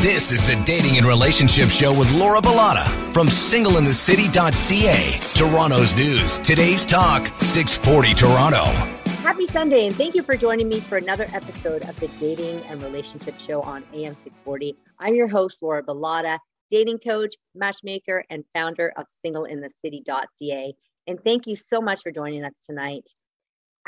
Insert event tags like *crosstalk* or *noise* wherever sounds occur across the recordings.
This is the Dating and Relationship Show with Laura Bilotta from singleinthecity.ca. Toronto's news. Today's talk, 640 Toronto. Happy Sunday, and thank you for joining me for another episode of the Dating and Relationship Show on AM 640. I'm your host, Laura Bilotta, dating coach, matchmaker, and founder of singleinthecity.ca. And thank you so much for joining us tonight.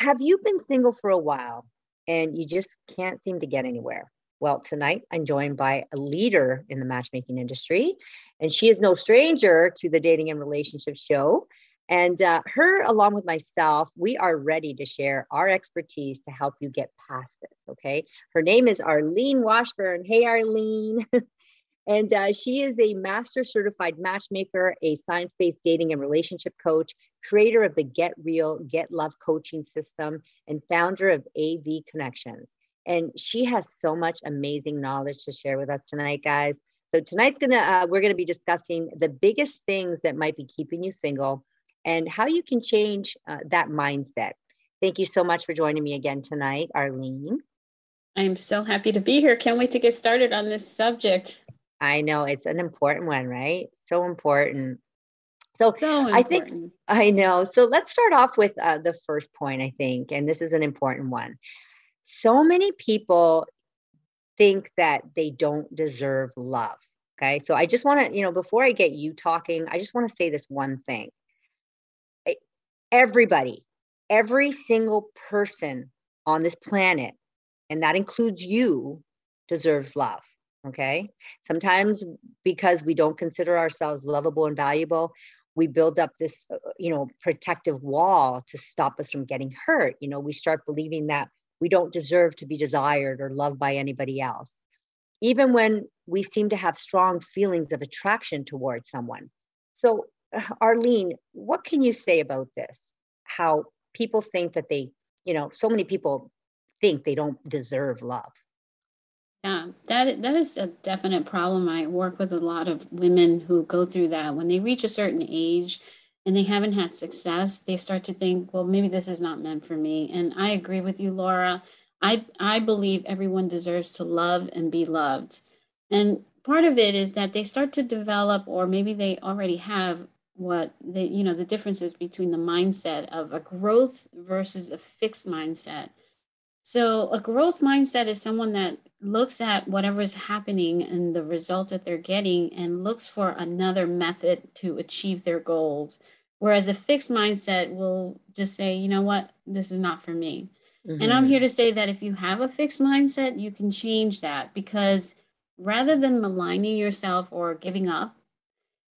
Have you been single for a while and you just can't seem to get anywhere? Well, tonight I'm joined by a leader in the matchmaking industry, and she is no stranger to the Dating and Relationship Show. And uh, her, along with myself, we are ready to share our expertise to help you get past this. Okay. Her name is Arlene Washburn. Hey, Arlene. *laughs* and uh, she is a master certified matchmaker, a science based dating and relationship coach, creator of the Get Real, Get Love coaching system, and founder of AVConnexions. And she has so much amazing knowledge to share with us tonight, guys. So tonight's gonna uh, we're gonna be discussing the biggest things that might be keeping you single and how you can change uh, that mindset. Thank you so much for joining me again tonight, Arlene. I'm so happy to be here. Can't wait to get started on this subject. I know it's an important one, right? So important. So, so I think I know. So let's start off with uh, the first point, I think, and this is an important one so many people think that they don't deserve love. Okay. So I just want to, you know, before I get you talking, I just want to say this one thing. Everybody, every single person on this planet, and that includes you, deserves love. Okay. Sometimes because we don't consider ourselves lovable and valuable, we build up this, uh, you know, protective wall to stop us from getting hurt. You know, we start believing that we don't deserve to be desired or loved by anybody else, even when we seem to have strong feelings of attraction towards someone. So, *sighs* Arlene, what can you say about this? How people think that they, you know, so many people think they don't deserve love. Yeah, that that is a definite problem. I work with a lot of women who go through that when they reach a certain age and they haven't had success, they start to think, well, maybe this is not meant for me. And I agree with you, Laura. I, I believe everyone deserves to love and be loved. And part of it is that they start to develop, or maybe they already have what the you know the differences between the mindset of a growth versus a fixed mindset so a growth mindset is someone that looks at whatever is happening and the results that they're getting and looks for another method to achieve their goals. Whereas a fixed mindset will just say, you know what, this is not for me. Mm-hmm. And I'm here mm-hmm. to say that if you have a fixed mindset, you can change that because rather than maligning yourself or giving up,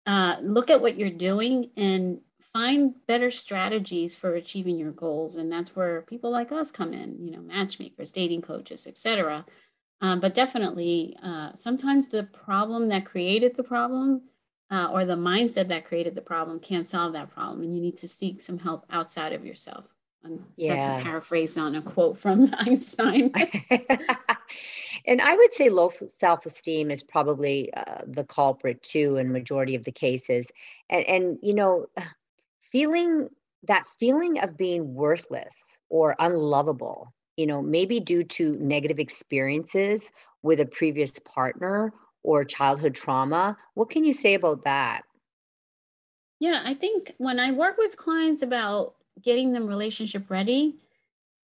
uh, look at what you're doing and find better strategies for achieving your goals. And that's where people like us come in, you know, matchmakers, dating coaches, etc. Um, but definitely, uh, sometimes the problem that created the problem uh, or the mindset that created the problem can't solve that problem. And you need to seek some help outside of yourself. And yeah. That's a paraphrase on a quote from *laughs* Einstein. *laughs* and I would say low self esteem is probably uh, the culprit too in majority of the cases. And, and you know, feeling that feeling of being worthless or unlovable you know, maybe due to negative experiences with a previous partner or childhood trauma. What can you say about that? Yeah, I think when I work with clients about getting them relationship ready,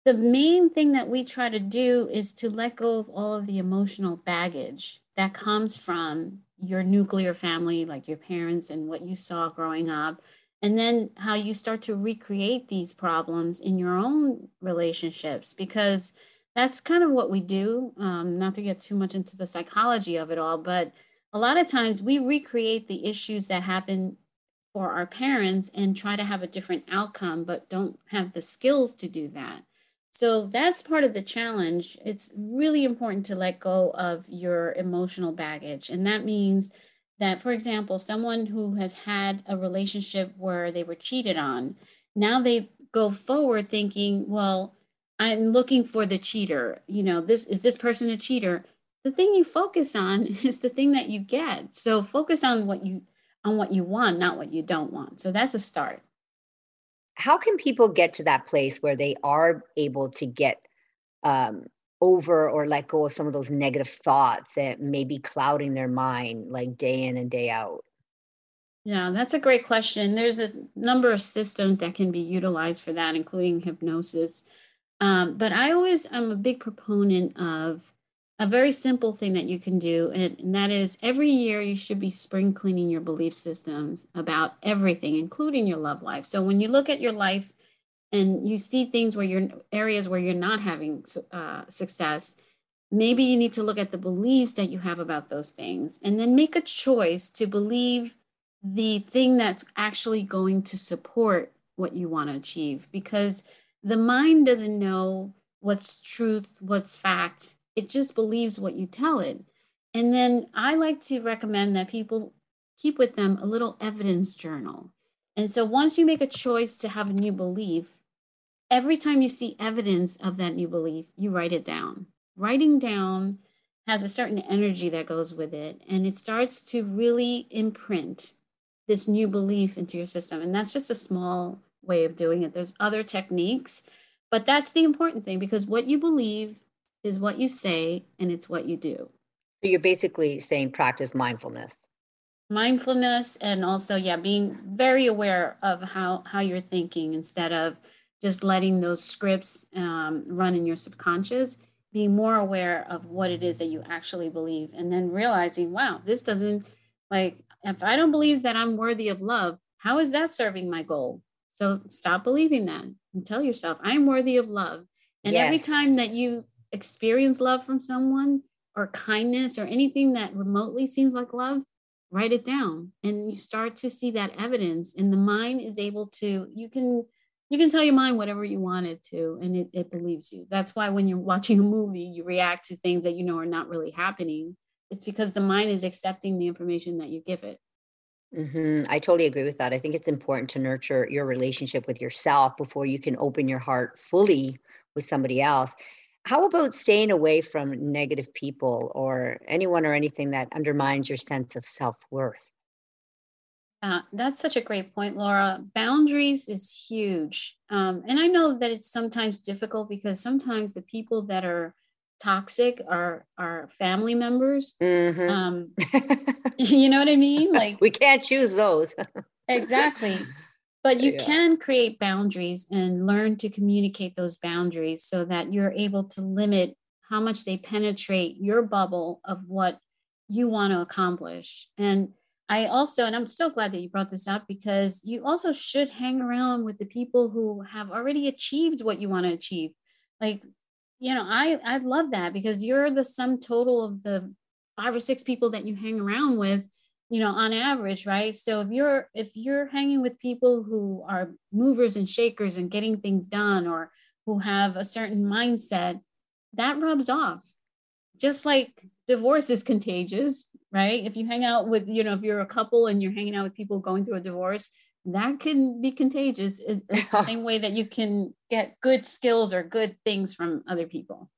the main thing that we try to do is to let go of all of the emotional baggage that comes from your nuclear family, like your parents and what you saw growing up, and then how you start to recreate these problems in your own relationships because that's kind of what we do um, not to get too much into the psychology of it all but a lot of times we recreate the issues that happen for our parents and try to have a different outcome but don't have the skills to do that. So that's part of the challenge. It's really important to let go of your emotional baggage and that means that, for example, someone who has had a relationship where they were cheated on, now they go forward thinking, well, I'm looking for the cheater. You know, this is this person a cheater? The thing you focus on *laughs* is the thing that you get. So focus on what you on what you want, not what you don't want. So that's a start. How can people get to that place where they are able to get um, over or let go of some of those negative thoughts that may be clouding their mind like day in and day out? Yeah, that's a great question. There's a number of systems that can be utilized for that, including hypnosis. Um, but I always am a big proponent of a very simple thing that you can do, and, and that is every year you should be spring cleaning your belief systems about everything, including your love life. So when you look at your life and you see things where you're areas where you're not having uh, success, maybe you need to look at the beliefs that you have about those things and then make a choice to believe the thing that's actually going to support what you want to achieve because the mind doesn't know what's truth, what's fact, it just believes what you tell it. And then I like to recommend that people keep with them a little evidence journal. And so once you make a choice to have a new belief, every time you see evidence of that new belief, you write it down. Writing down has a certain energy that goes with it, and it starts to really imprint this new belief into your system. And that's just a small way of doing it. There's other techniques, but that's the important thing because what you believe is what you say and it's what you do. So you're basically saying practice mindfulness. Mindfulness and also yeah, being very aware of how how you're thinking instead of just letting those scripts um, run in your subconscious. Being more aware of what it is that you actually believe, and then realizing, wow, this doesn't like if I don't believe that I'm worthy of love, how is that serving my goal? So stop believing that and tell yourself, I'm worthy of love. And yes. every time that you experience love from someone or kindness or anything that remotely seems like love, write it down and you start to see that evidence and the mind is able to you can you can tell your mind whatever you want it to and it, it believes you that's why when you're *laughs* watching a movie you react to things that you know are not really happening it's because the mind is accepting the information that you give it hmm I totally agree with that. I think it's important to nurture your relationship with yourself before you can open your heart fully with somebody else. How about staying away from negative people or anyone or anything that undermines your sense of self worth? Uh, that's such a great point, Laura. Boundaries is huge. Um, and I know that it's sometimes difficult because sometimes the people that are toxic are are family members. Mm-hmm. Um, *laughs* *laughs* you know what I mean? *laughs* Like we can't choose those. exactly. But you yeah. can create boundaries and learn to communicate those boundaries so that you're able to limit how much they penetrate your bubble of what you want to accomplish. And I also, and I'm so glad that you brought this up because you also should hang around with the people who have already achieved what you want to achieve. Like you know i i love that because you're the sum total of the five or six people that you hang around with you know on average right so if you're if you're hanging with people who are movers and shakers and getting things done or who have a certain mindset that rubs off just like divorce is contagious right if you hang out with you know if you're a couple and you're hanging out with people going through a divorce that can be contagious. It's the *laughs* same way that you can get good skills or good things from other people.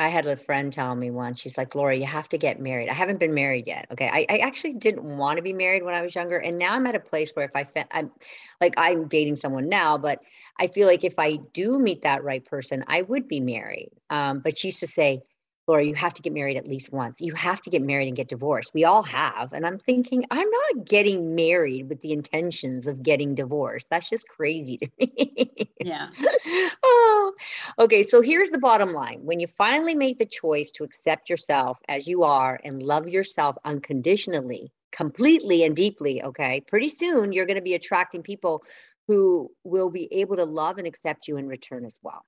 I had a friend tell me once, she's like, Laura, you have to get married. I haven't been married yet. Okay. I, I actually didn't want to be married when I was younger. And now I'm at a place where if I, I'm like, I'm dating someone now, but I feel like if I do meet that right person, I would be married. Um, but she used to say, Laura, you have to get married at least once. You have to get married and get divorced. We all have. And I'm thinking, I'm not getting married with the intentions of getting divorced. That's just crazy to me. Yeah. *laughs* oh, okay. So here's the bottom line when you finally make the choice to accept yourself as you are and love yourself unconditionally, completely and deeply, okay, pretty soon you're going to be attracting people who will be able to love and accept you in return as well.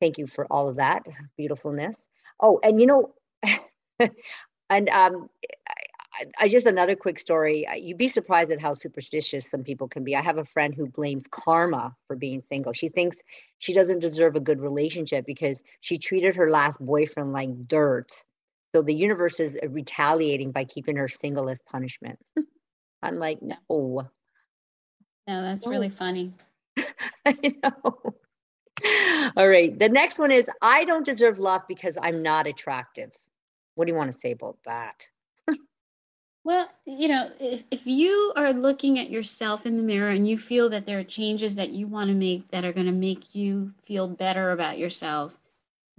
Thank you for all of that beautifulness. Oh, and you know, *laughs* and um, I, I, just another quick story. You'd be surprised at how superstitious some people can be. I have a friend who blames karma for being single. She thinks she doesn't deserve a good relationship because she treated her last boyfriend like dirt. So the universe is retaliating by keeping her single as punishment. *laughs* I'm like, no. No, that's no. really funny. *laughs* I know. All right. The next one is I don't deserve love because I'm not attractive. What do you want to say about that? well, you know, if, if you are looking at yourself in the mirror and you feel that there are changes that you want to make that are going to make you feel better about yourself,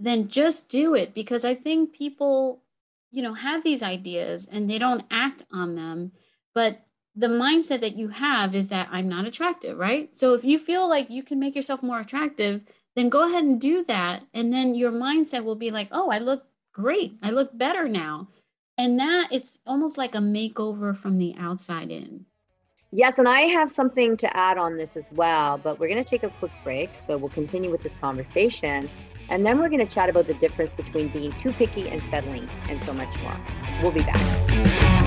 then just do it because I think people, you know, have these ideas and they don't act on them. But the mindset that you have is that I'm not attractive, right? So if you feel like you can make yourself more attractive, then go ahead and do that. And then your mindset will be like, oh, I look great. I look better now. And that it's almost like a makeover from the outside in. Yes, and I have something to add on this as well, but we're going to take a quick break. So we'll continue with this conversation. And then we're going to chat about the difference between being too picky and settling and so much more. We'll be back.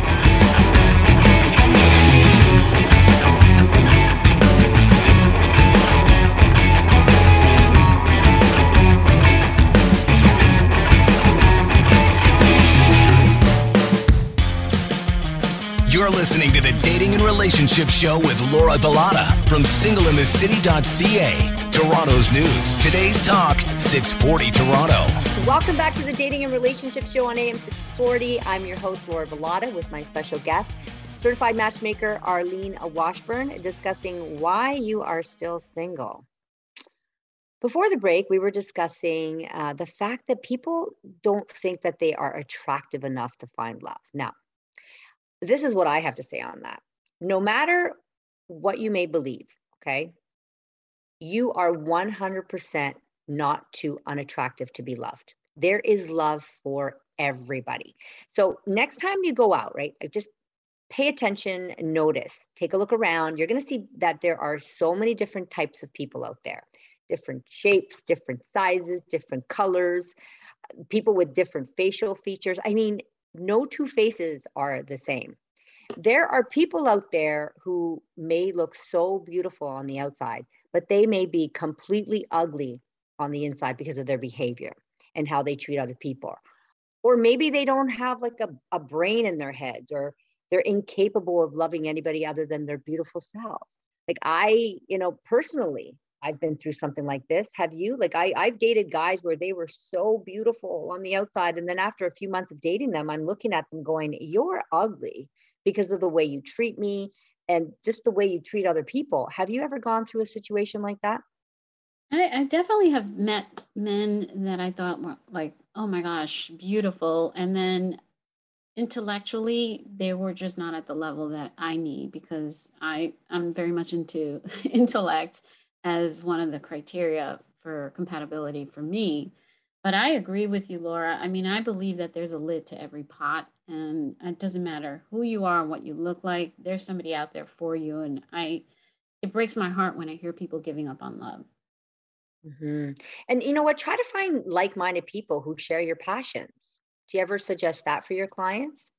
You're listening to the Dating and Relationship Show with Laura Bilotta from singleinthecity.ca. Toronto's news. Today's talk, 640 Toronto. Welcome back to the Dating and Relationship Show on AM 640. I'm your host, Laura Bilotta, with my special guest, certified matchmaker Arlene Washburn, discussing why you are still single. Before the break, we were discussing uh, the fact that people don't think that they are attractive enough to find love. Now, this is what I have to say on that. No matter what you may believe, okay, you are 100% not too unattractive to be loved. There is love for everybody. So next time you go out, right, just pay attention, notice, take a look around. You're going to see that there are so many different types of people out there different shapes, different sizes, different colors, people with different facial features. I mean, no two faces are the same. There are people out there who may look so beautiful on the outside, but they may be completely ugly on the inside because of their behavior and how they treat other people. Or maybe they don't have like a, a brain in their heads or they're incapable of loving anybody other than their beautiful selves. Like I, you know, personally, I've been through something like this. Have you? Like I, I've dated guys where they were so beautiful on the outside. And then after a few months of dating them, I'm looking at them going, You're ugly because of the way you treat me and just the way you treat other people. Have you ever gone through a situation like that? I, I definitely have met men that I thought were like, oh my gosh, beautiful. And then intellectually they were just not at the level that i need because i i'm very much into *laughs* intellect as one of the criteria for compatibility for me. But I agree with you, Laura. I mean, I believe that there's a lid to every pot, and it doesn't matter who you are and what you look like. There's somebody out there for you, and I, it breaks my heart when I hear people giving up on love. Mm-hmm. And you know what? Try to find like-minded people who share your passions. Do you ever suggest that for your clients?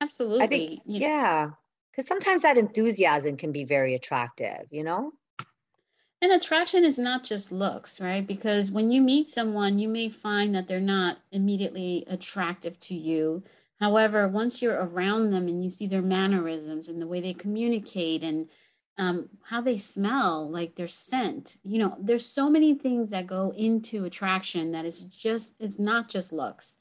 Absolutely. I think, yeah, because sometimes that enthusiasm can be very attractive. You know. And attraction is not just looks, right? Because when you meet someone, you may find that they're not immediately attractive to you. However, once you're around them and you see their mannerisms and the way they communicate and um, how they smell, like their scent, you know, there's so many things that go into attraction that is just, it's not just looks.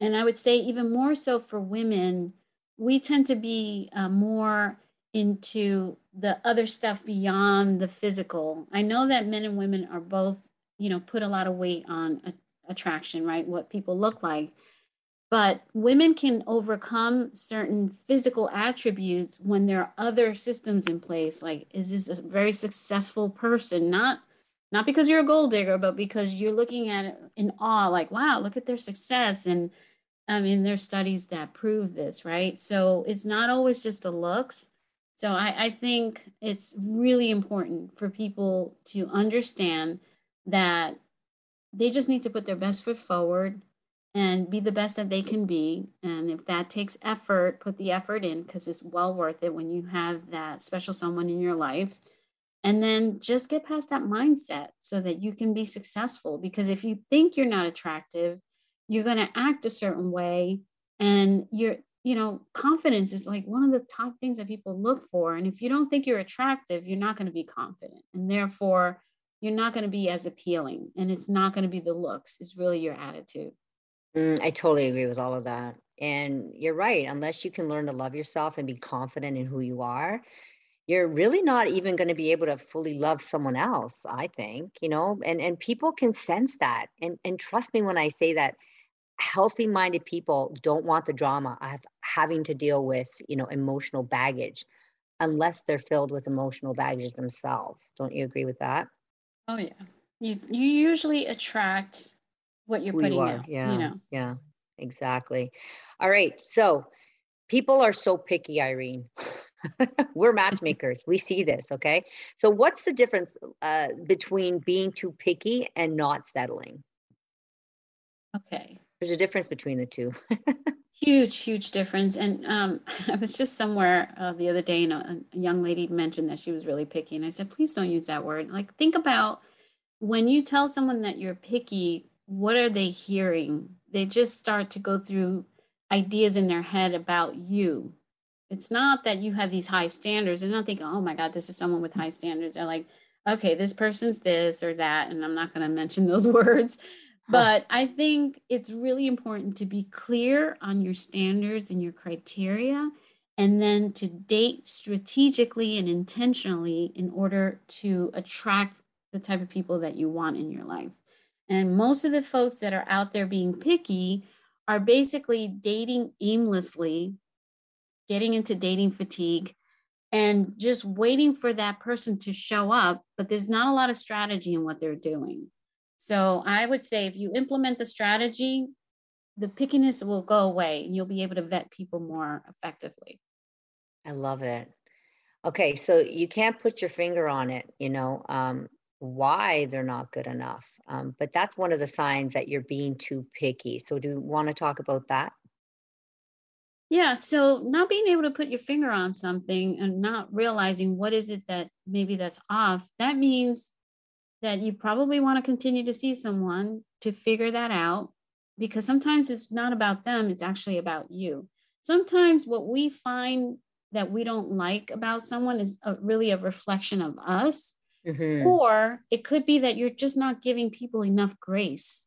And I would say, even more so for women, we tend to be uh, more into the other stuff beyond the physical. I know that men and women are both, you know, put a lot of weight on a- attraction, right? What people look like. But women can overcome certain physical attributes when there are other systems in place. Like, is this a very successful person? Not not because you're a gold digger, but because you're looking at it in awe, like, wow, look at their success. And I mean, there's studies that prove this, right? So it's not always just the looks so I, I think it's really important for people to understand that they just need to put their best foot forward and be the best that they can be. And if that takes effort, put the effort in because it's well worth it when you have that special someone in your life. And then just get past that mindset so that you can be successful. Because if you think you're not attractive, you're going to act a certain way and you're you know, confidence is like one of the top things that people look for. And if you don't think you're attractive, you're not going to be confident. And therefore, you're not going to be as appealing. And it's not going to be the looks, it's really your attitude. Mm, I totally agree with all of that. And you're right. Unless you can learn to love yourself and be confident in who you are, you're really not even going to be able to fully love someone else i think you know and and people can sense that and and trust me when i say that healthy minded people don't want the drama of having to deal with you know emotional baggage unless they're filled with emotional baggage themselves. Don't you agree with that? Oh yeah. You you usually attract what you're Who putting you out yeah you know. yeah exactly. All right so people are so picky Arlene. *laughs* We're matchmakers. We see this okay? So what's the difference uh, between being too picky and not settling? Okay there's a difference between the two. *laughs* Huge huge difference. And um, *laughs* i was just somewhere uh, the other day and a, a young lady mentioned that she was really picky. And i said please don't use that word. Like think about when you tell someone that you're picky what are they hearing? They just start to go through ideas in their head about you. It's not that you have these high standards. And not thinking oh my god this is someone with high standards. They're like okay this person's this or that and i'm not going to mention *laughs* those words but I think it's really important to be clear on your standards and your criteria, and then to date strategically and intentionally in order to attract the type of people that you want in your life. And most of the folks that are out there being picky are basically dating aimlessly, getting into dating fatigue, and just waiting for that person to show up. But there's not a lot of strategy in what they're doing. So I would say if you implement the strategy, the pickiness will go away and you'll be able to vet people more effectively. I love it. Okay, so you can't put your finger on it, you know, um, why they're not good enough. Um, but that's one of the signs that you're being too picky. So, do you want to talk about that? Yeah, so not being able to put your finger on something and not realizing what is it that maybe that's off, that means that you probably want to continue to see someone to figure that out because sometimes it's not about them, it's actually about you. Sometimes what we find that we don't like about someone is a, really a reflection of us. Mm-hmm. Or it could be that you're just not giving people enough grace,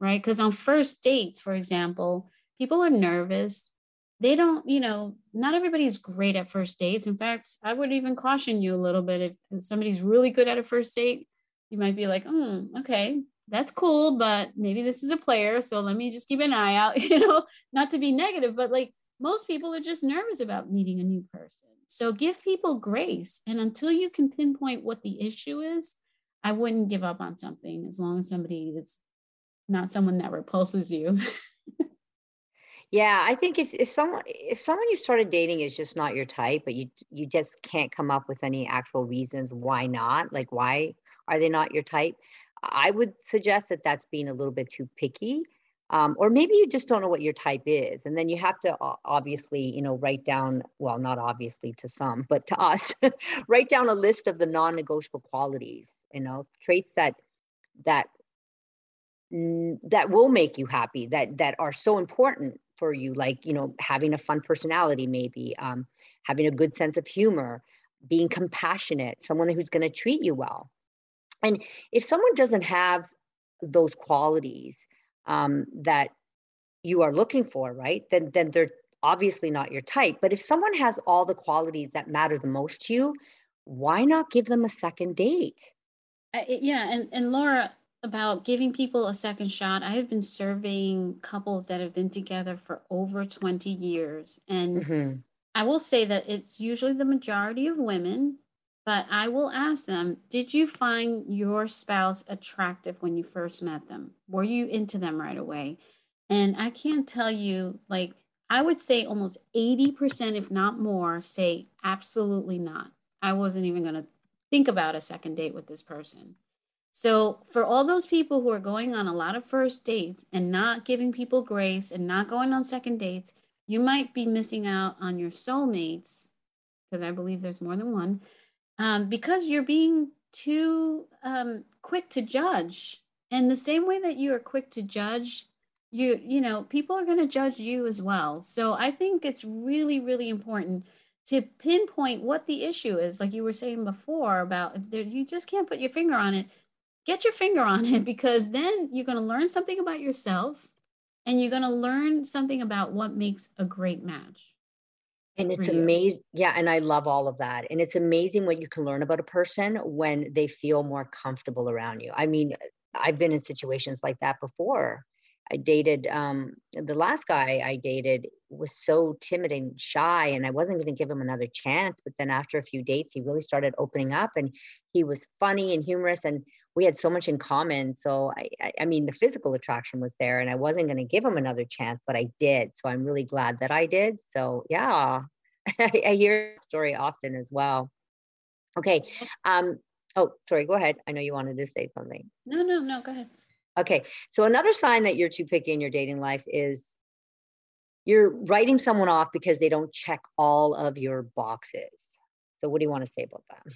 right? Because on first dates, for example, people are nervous. They don't, you know, not everybody's great at first dates. In fact, I would even caution you a little bit if, if somebody's really good at a first date, you might be like, hmm, okay, that's cool, but maybe this is a player. So let me just keep an eye out, *laughs* you know, not to be negative, but like most people are just nervous about meeting a new person. So give people grace. And until you can pinpoint what the issue is, I wouldn't give up on something as long as somebody is not someone that repulses you. *laughs* yeah, I think if, if someone if someone you started dating is just not your type, but you you just can't come up with any actual reasons why not, like why are they not your type? I would suggest that that's being a little bit too picky. Um, or maybe you just don't know what your type is and then you have to obviously you know write down well not obviously to some but to us *laughs* write down a list of the non-negotiable qualities you know traits that that that will make you happy that that are so important for you like you know having a fun personality maybe um, having a good sense of humor being compassionate someone who's going to treat you well and if someone doesn't have those qualities um, that you are looking for, right, then then they're obviously not your type. But if someone has all the qualities that matter the most to you, why not give them a second date? Uh, yeah, and and Laura, about giving people a second shot, I have been surveying couples that have been together for over 20 years. And mm-hmm. I will say that it's usually the majority of women but I will ask them, did you find your spouse attractive when you first met them? Were you into them right away? And I can't tell you, like, I would say almost 80%, if not more, say absolutely not. I wasn't even going to think about a second date with this person. So, for all those people who are going on a lot of first dates and not giving people grace and not going on second dates, you might be missing out on your soulmates, because I believe there's more than one, um, because you're being too um, quick to judge. And the same way that you are quick to judge, you you know people are going to judge you as well. So I think it's really really important to pinpoint what the issue is. Like you were saying before about if there, you just can't put your finger on it. Get your finger on it *laughs* because then you're going to learn something about yourself and you're going to learn something about what makes a great match. And it's amazing. Yeah. And I love all of that. And it's amazing what you can learn about a person when they feel more comfortable around you. I mean, I've been in situations like that before. I dated um, the last guy I dated was so timid and shy, and I wasn't going to give him another chance. But then after a few dates, he really started opening up, and he was funny and humorous, and we had so much in common. So I, I mean, the physical attraction was there, and I wasn't going to give him another chance, but I did. So I'm really glad that I did. So yeah, *laughs* I, I hear the story often as well. Okay. Um. Oh, sorry. Go ahead. I know you wanted to say something. No, no, no. Go ahead. Okay. So another sign that you're too picky in your dating life is you're writing someone off because they don't check all of your boxes. So what do you want to say about that?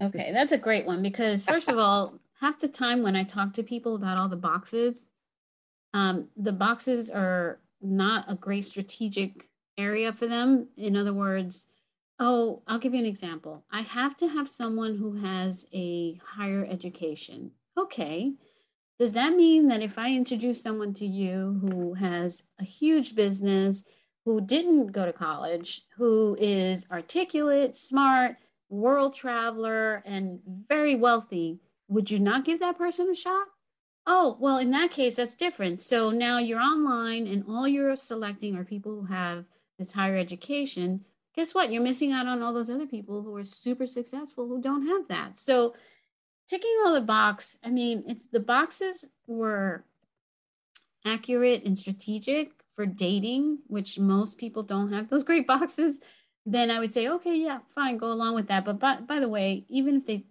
Okay, that's a great one because first of all, half the time when I talk to people about all the boxes, um, the boxes are not a great strategic area for them. In other words, oh, I'll give you an example. I have to have someone who has a higher education. Okay, does that mean that if I introduce someone to you who has a huge business, who didn't go to college, who is articulate, smart, world traveler, and very wealthy, would you not give that person a shot? Oh, well, in that case, that's different. So now you're online and all you're selecting are people who have this higher education. Guess what? You're missing out on all those other people who are super successful who don't have that. So ticking all the box, I mean, if the boxes were accurate and strategic for dating, which most people don't have those great *laughs* boxes, then I would say, okay, yeah, fine, go along with that. But by, by the way, even if they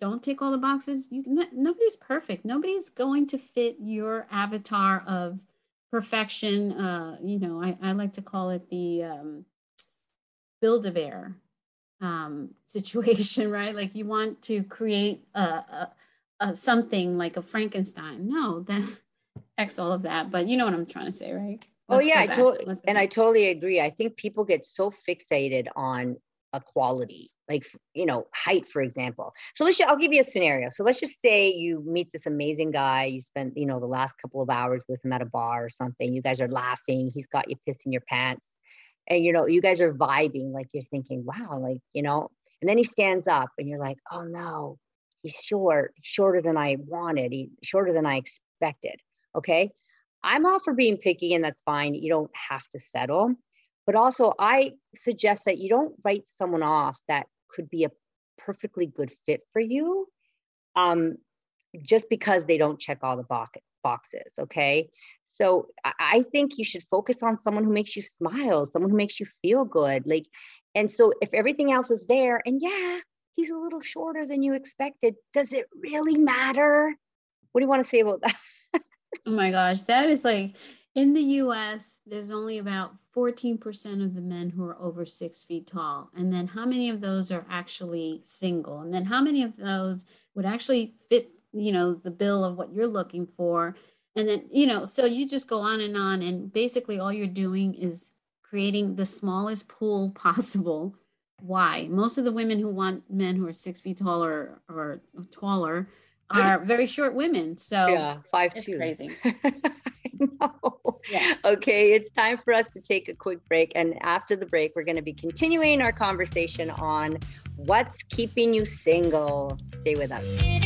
don't take all the boxes, you nobody's perfect. Nobody's going to fit your avatar of perfection. Uh, you know, I, I like to call it the um, Build-A-Bear um, *laughs* situation, right? Like you want to create a, a, a, something like a Frankenstein. No, then *laughs* X all of that. But you know what I'm trying to say, right? Oh, Let's oh yeah, I totally and. I totally agree. I think people get so fixated on a quality, like you know, height, for example. So let's. Just, I'll give you a scenario. So let's just say you meet this amazing guy. You spent you know the last couple of hours with him at a bar or something. You guys are laughing. He's got you pissing your pants and you know you guys are vibing like you're thinking wow like you know and then he stands up and you're like oh no he's short shorter than i wanted he shorter than i expected okay i'm all for being picky and that's fine you don't have to settle but also i suggest that you don't write someone off that could be a perfectly good fit for you um, just because they don't check all the boxes okay so I think you should focus on someone who makes you smile, someone who makes you feel good. Like, and so if everything else is there, and yeah, he's a little shorter than you expected, does it really matter? What do you want to say about that? *laughs* oh my gosh, that is like in the US, there's only about 14% of the men who are over six feet tall. And then how many of those are actually single? And then how many of those would actually fit, you know, the bill of what you're looking for? and then you know so you just go on and on and basically all you're doing is creating the smallest pool *laughs* possible why most of the women who want men who are six feet taller or taller *laughs* are very short women so yeah five it's two. crazy. *laughs* Yeah. okay it's time for us to take a quick break and after the break we're going to be continuing our conversation on what's keeping you single. Stay with us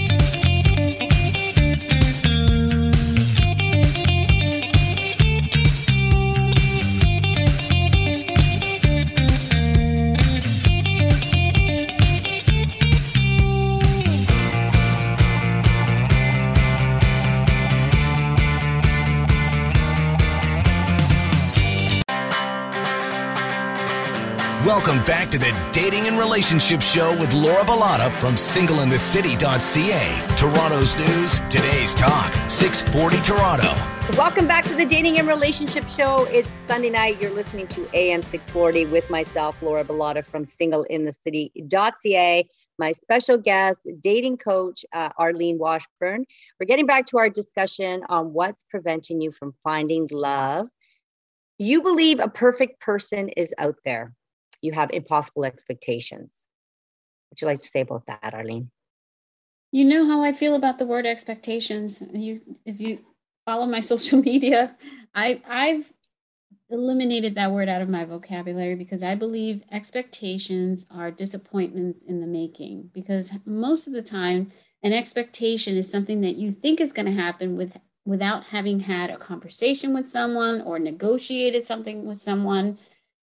Welcome back to the Dating and Relationship Show with Laura Bilotta from singleinthecity.ca. Toronto's news, today's talk, 640 Toronto. Welcome back to the Dating and Relationship Show. It's Sunday night. You're listening to AM 640 with myself, Laura Bilotta from singleinthecity.ca. My special guest, dating coach, uh, Arlene Washburn. We're getting back to our discussion on what's preventing you from finding love. You believe a perfect person is out there you have impossible expectations. Would you like to say about that, Arlene? You know how I feel about the word expectations. You, if you follow my *laughs* social media, I, I've eliminated that word out of my vocabulary because I believe expectations are disappointments in the making. Because most of the time, an expectation is something that you think is going to happen with without having had a conversation with someone or negotiated something with someone.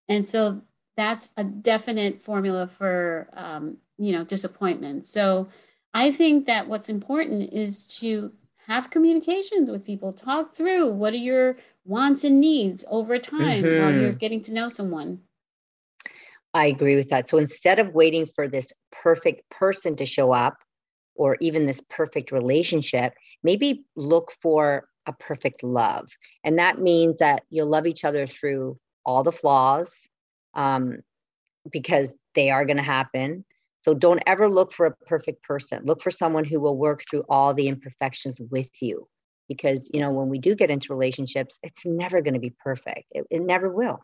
And so that's a definite formula for um, you know disappointment. So I think that what's important is to have communications with people, talk through what are your wants and needs over time mm-hmm. while you're getting to know someone. I agree with that. So instead of waiting for this perfect person to show up or even this perfect relationship, maybe look for a perfect love. And that means that you'll love each other through all the flaws um, because they are going to happen. So don't ever look for a perfect person. Look for someone who will work through all the imperfections with you. Because, you know, when we do get into relationships, it's never going to be perfect. It, it never will.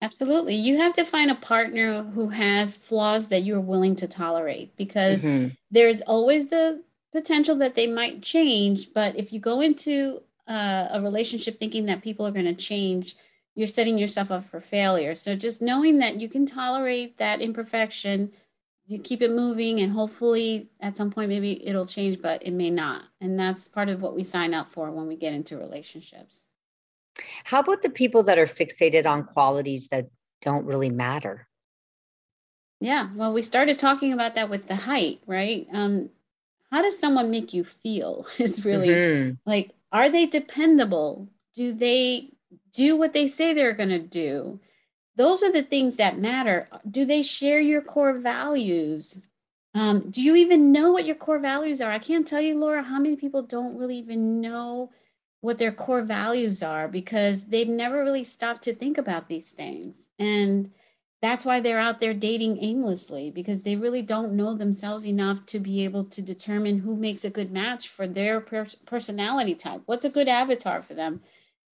Absolutely. You have to find a partner who has flaws that you're willing to tolerate because mm-hmm. there's always the potential that they might change. But if you go into uh, a relationship thinking that people are going to change, you're setting yourself up for failure. So just knowing that you can tolerate that imperfection you keep it moving and hopefully at some point maybe it'll change but it may not. And that's part of what we sign up for when we get into relationships. How about the people that are fixated on qualities that don't really matter? Yeah well we started talking about that with the height right? Um how does someone make you feel *laughs* is really mm-hmm. like are they dependable? Do they do what they say they're going to do those are the things that matter. Do they share your core values? Um, do you even know what your core values are? I can't tell you, Laura, how many people don't really even know what their core values are because they've never really stopped to think about these things. And that's why they're out there dating aimlessly because they really don't know themselves enough to be able to determine who makes a good match for their personality type. What's a good avatar for them?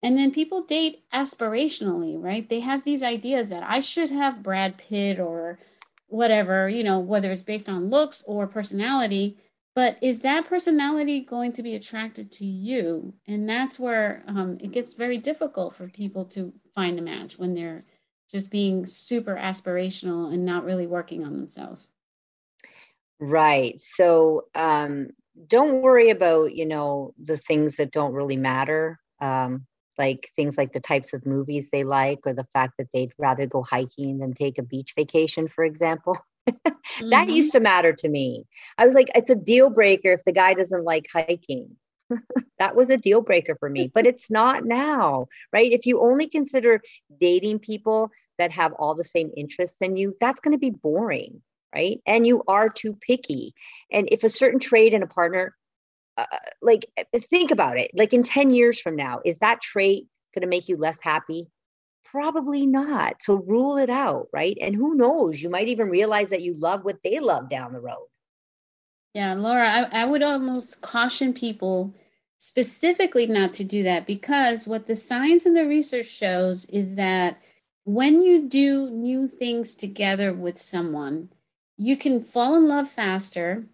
And then people date aspirationally, right? They have these ideas that I should have Brad Pitt or whatever, you know, whether it's based on looks or personality. But is that personality going to be attracted to you? And that's where um, it gets very difficult for people to find a match when they're just being super aspirational and not really working on themselves. Right. So um, don't worry about, you know, the things that don't really matter. Um, like things like the types of movies they like or the fact that they'd rather go hiking than take a beach vacation for example. *laughs* Mm-hmm. that used to matter to me. I was like it's a deal breaker if the guy doesn't like hiking. *laughs* That was a deal breaker for me but it's not now right? If you only consider dating people that have all the same interests in you that's going to be boring right? And you are too picky. And if a certain trait in a partner uh, like eh, think about it. Like in 10 years from now is that trait going to make you less happy? Probably not. So rule it out right? And who knows? You might even realize that you love what they love down the road. Yeah laura I, I would almost caution people specifically not to do that because what the science and the research shows is that when you do new things together with someone you can fall in love faster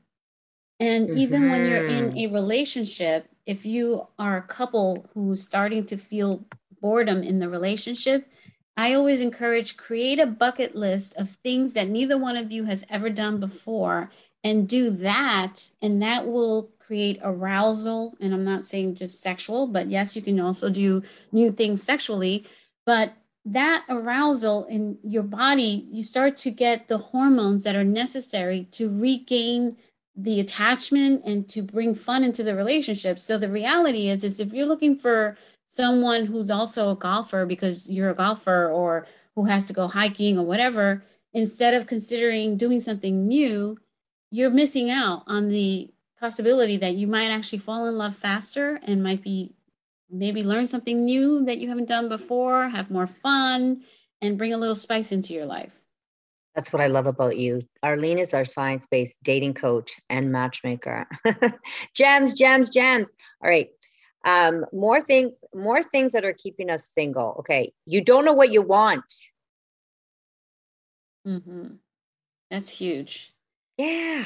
and mm-hmm. even when you're in mm-hmm. a relationship, if you are a couple who's starting to feel boredom in the relationship, I always encourage create a bucket list of things that neither one of you has ever done before and do that and that will create arousal and I'm not saying just sexual, but yes, you can also do new things sexually, but that arousal in your body, you start to get the hormones that are necessary to regain the attachment and to bring fun into the relationship. So the reality is, is if you're looking for someone who's also a golfer because you're a golfer or who has to go hiking or whatever, instead of considering doing something new, you're missing out on the possibility that you might actually fall in love faster and might be maybe learn something new that you haven't done before, have more fun, and bring a little spice into your life. That's what I love about you. Arlene is our science based dating coach and matchmaker. *laughs* gems, gems, gems. All right. Um, more things, more things that are keeping us single. Okay. You don't know what you want. Mm-hmm. That's huge. Yeah.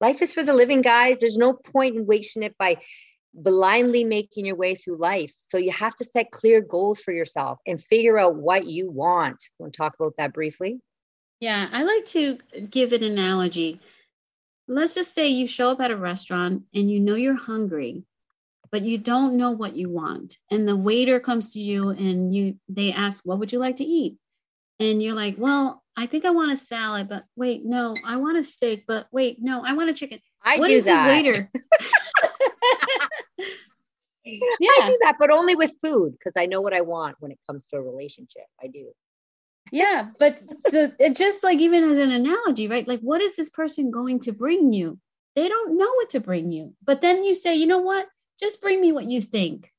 Life is for the living, guys. There's no point in wasting it by blindly making your way through life. So you have to set clear goals for yourself and figure out what you want. Want to talk about that briefly? Yeah, I like to give an analogy. Let's just say you show up at a restaurant and you know you're hungry, but you don't know what you want. And the waiter comes to you and you they ask, "What would you like to eat?" And you're like, "Well, I think I want a salad, but wait, no, I want a steak, but wait, no, I want a chicken." I what do is that. this waiter? yeah. *laughs* *laughs* I do that, but only with food because I know what I want when it comes to a relationship. I do. Yeah, but so it just like even as an analogy, right? Like, what is this person going to bring you? They don't know what to bring you. But then you say, you know what? Just bring me what you think.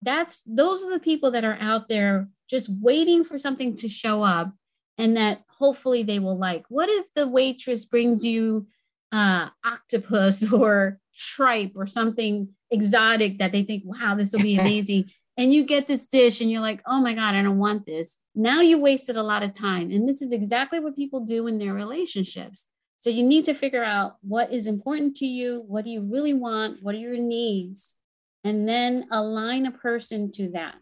That's those are the people that are out there just waiting for something to show up and that hopefully they will like. What if the waitress brings you uh, octopus *laughs* or tripe or something exotic that they think, wow, this will be *laughs* amazing. And you get this dish and you're like, oh my God, I don't want this. Now you wasted a lot of time. And this is exactly what people do in their relationships. So you need to figure out what is important to you, what do you really want, what are your needs, and then align a person to that.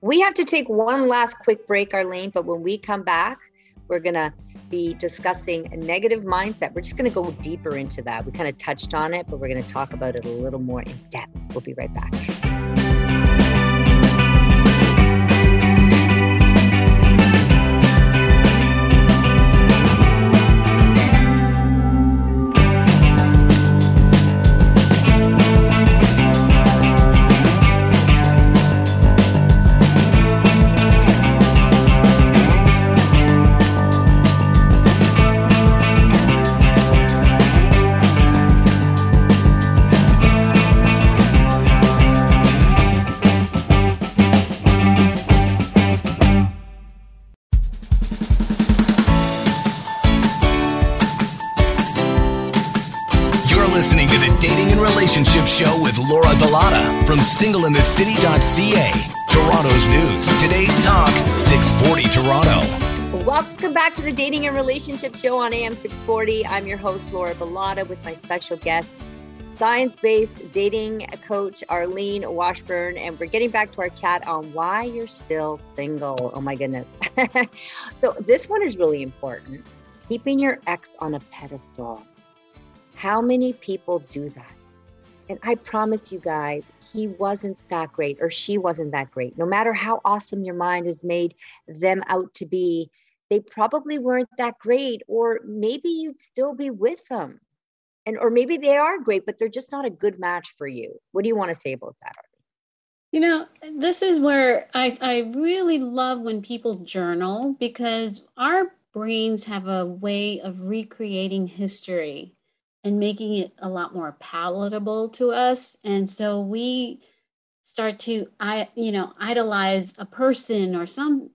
We have to take one last quick break, Arlene, but when we come back, we're going to be discussing a negative mindset. We're just going to go deeper into that. We kind of touched on it, but we're going to talk about it a little more in depth. We'll be right back. singleinthecity.ca. Toronto's news. Today's talk, 640 Toronto. Welcome back to the Dating and Relationship Show on AM 640. I'm your host, Laura Bilotta, with my special guest, science based dating coach Arlene Washburn. And we're getting back to our chat on why you're still single. Oh my goodness. *laughs* so, this one is really important keeping your ex on a pedestal. How many people do that? And I promise you guys, he wasn't that great or she wasn't that great. No matter how awesome your mind has made them out to be, they probably weren't that great, or maybe you'd still be with them. And or maybe they are great, but they're just not a good match for you. What do you want to say about that? You know, this is where I, I really love when people journal because our brains have a way of recreating history and making it a lot more palatable to us. And so we start to I you know idolize a person or some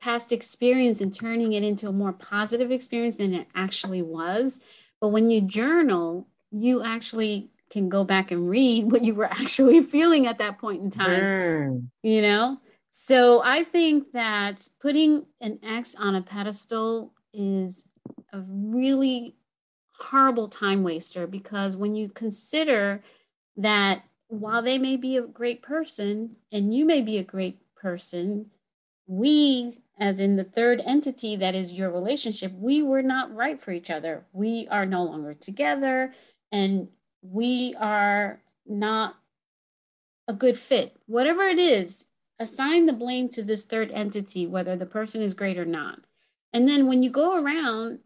past experience and turning it into a more positive experience than it actually was. But when you journal, you actually can go back and read *laughs* what you were actually feeling at that point in time. Mm. You know? So I think that putting an ex on a pedestal is a really horrible time waster because when you consider that while they may be a great person and you may be a great person, we, as in the third entity that is your relationship, we were not right for each other. We are no longer together and we are not a good fit. Whatever it is, assign the blame to this third entity, whether the person is great or not. And then when you go around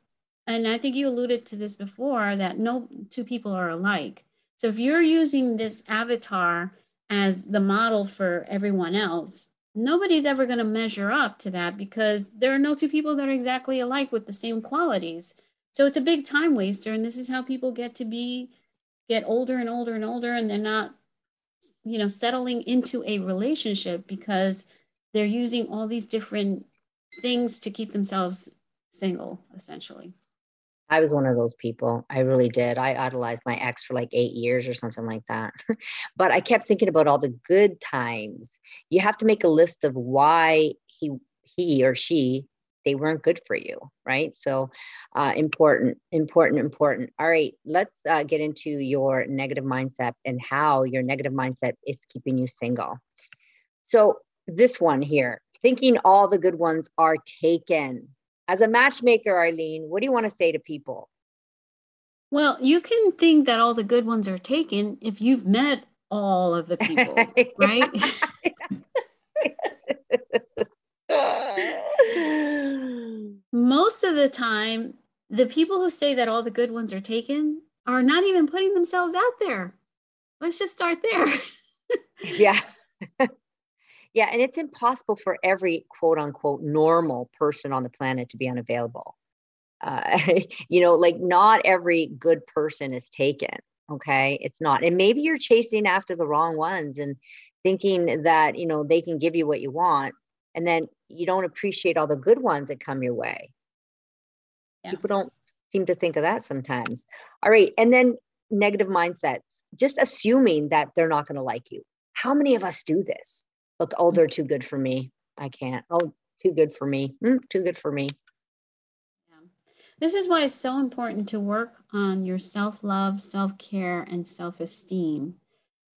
and I think you alluded to this before that no two people are alike. So if you're using this avatar as the model for everyone else, nobody's ever going to measure up to that because there are no two people that are exactly alike with the same qualities. So it's a big time waster. And this is how people get to be, get older and older and older, and they're not, you know, settling into a relationship because they're using all these different things to keep themselves single, essentially. I was one of those people. I really did. I idolized my ex for like eight years or something like that. *laughs* but I kept thinking about all the good times. You have to make a list of why he he or she they weren't good for you right so uh, important important important all right let's uh, get into your negative mindset and how your negative mindset is keeping you single so this one here thinking all the good ones are taken as a matchmaker arlene what do you want to say to people well you can think that all the good ones are taken if you've met all of the people *laughs* right *laughs* Most of the time, the people who say that all the good ones are taken are not even putting themselves out there. Let's just start there. yeah. *laughs* yeah. And it's impossible for every quote unquote normal person on the planet to be unavailable. Uh, *laughs* you know, like not every good person is taken. Okay. It's not. And maybe you're chasing after the wrong ones and thinking that, you know, they can give you what you want. And then you don't appreciate all the good ones that come your way. Yeah. People don't seem to think of that sometimes. All right. And then negative mindsets, just assuming that they're not going to like you. How many of us do this? Look, oh, they're too good for me. I can't. Oh, too good for me. Mm, too good for me. Yeah. This is why it's so important to work on your self love, self care, and self esteem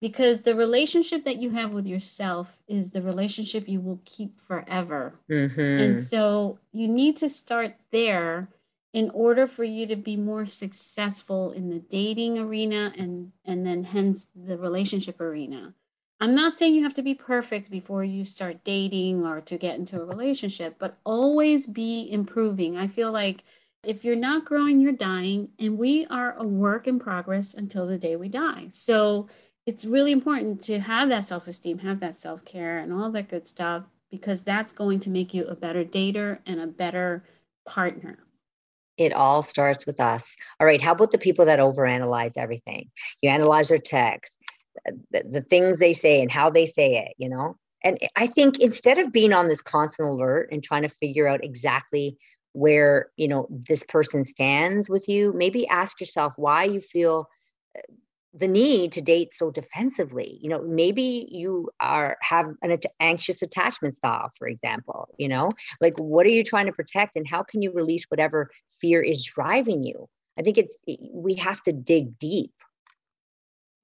because the relationship that you have with yourself is the relationship you will keep forever. Mm-hmm. And so you need to start there in order for you to be more successful in the dating arena and and then hence the relationship arena. I'm not saying you have to be perfect before you start dating or to get into a relationship, but always be improving. I feel like if you're not growing, you're dying, and we are a work in progress until the day we die. So it's really important to have that self esteem, have that self care, and all that good stuff because that's going to make you a better dater and a better partner. It all starts with us. All right. How about the people that overanalyze everything? You analyze their text, the, the things they say, and how they say it, you know? And I think instead of being on this constant alert and trying to figure out exactly where you know this person stands with you maybe ask yourself why you feel uh, the need to date so defensively. You know maybe you are have an anxious attachment style for example you know? Like what are you trying to protect and how can you release whatever fear is driving you? I think it's we have to dig deep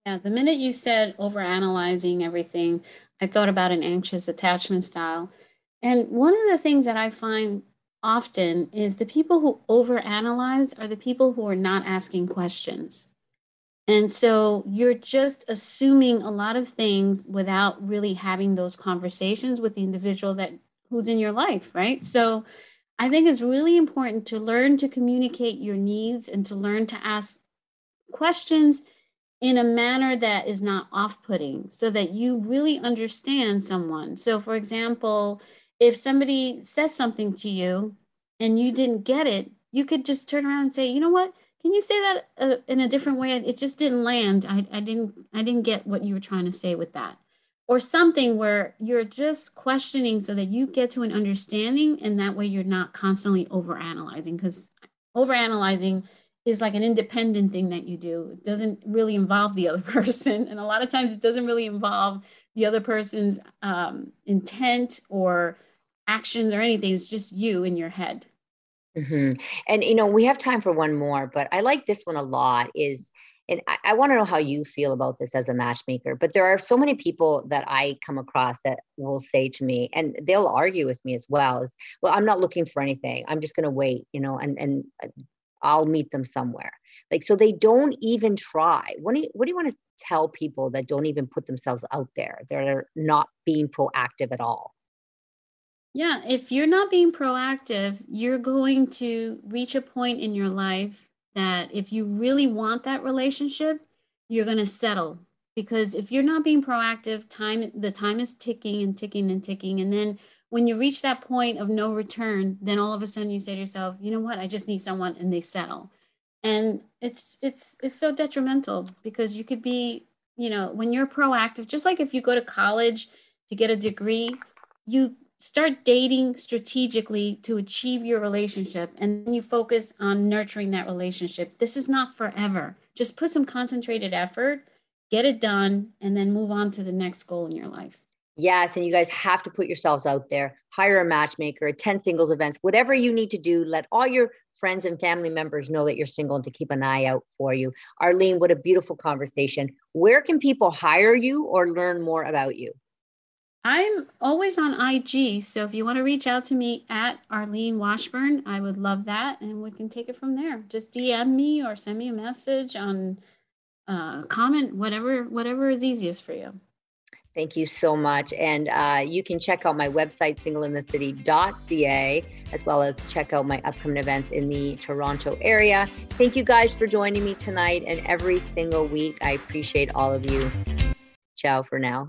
yeah the minute you said over analyzing everything i thought about an anxious attachment style and one of the things that i find often is the people who overanalyze are the people who are not asking questions and so you're just assuming a lot of things without really having those conversations with the individual that who's in your life, right? So I think it's really important to learn to communicate your needs and to learn to ask questions in a manner that is not off-putting so that you really understand someone. So for example, if somebody says something to you and you didn't get it, you could just turn around and say, "You know what? Can you say that uh, in a different way? It just didn't land. I, I didn't I didn't get what you were trying to say with that. Or something where you're just questioning so that you get to an understanding and that way you're not constantly overanalyzing because overanalyzing is like an independent thing that you do. It doesn't really involve the other *laughs* person. And a lot of times it doesn't really involve the other person's um, intent or actions or anything. It's just you in your head. Mm-hmm. And you know, we have time for one more, but I like this one a lot. Is and I, I want to know how you feel about this as a matchmaker. But there are so many people that I come across that will say to me, and they'll argue with me as well, is well, I'm not looking for anything. I'm just gonna wait, you know, and and uh, I'll meet them somewhere. Like so they don't even try. What do you what do you want to tell people that don't even put themselves out there? They're not being proactive at all. Yeah, if you're not being proactive, you're going to reach a point in your life that if you really want that relationship, you're going to settle because if you're not being proactive, time the time is ticking and ticking and ticking and then when you reach that point of no return, then all of a sudden you say to yourself, "You know what? I just need someone," and they settle. And it's it's it's so detrimental because you could be, you know, when you're proactive, just like if you go to college to get a degree, you start dating strategically to achieve your relationship and you focus on nurturing that relationship. This is not forever. Just put some concentrated effort, get it done, and then move on to the next goal in your life. Yes, and you guys have to put yourselves out there. Hire a matchmaker, attend singles events, whatever you need to do. Let all your friends and family members know that you're single and to keep an eye out for you. Arlene, what a beautiful conversation. Where can people hire you or learn more about you? I'm always on IG. So if you want to reach out to me at Arlene Washburn, I would love that. And we can take it from there. Just DM me or send me a message on uh, comment, whatever, whatever is easiest for you. Thank you so much. And uh, you can check out my website, singleinthecity.ca, as well as check out my upcoming events in the Toronto area. Thank you guys for joining me tonight and every single week. I appreciate all of you. Ciao for now.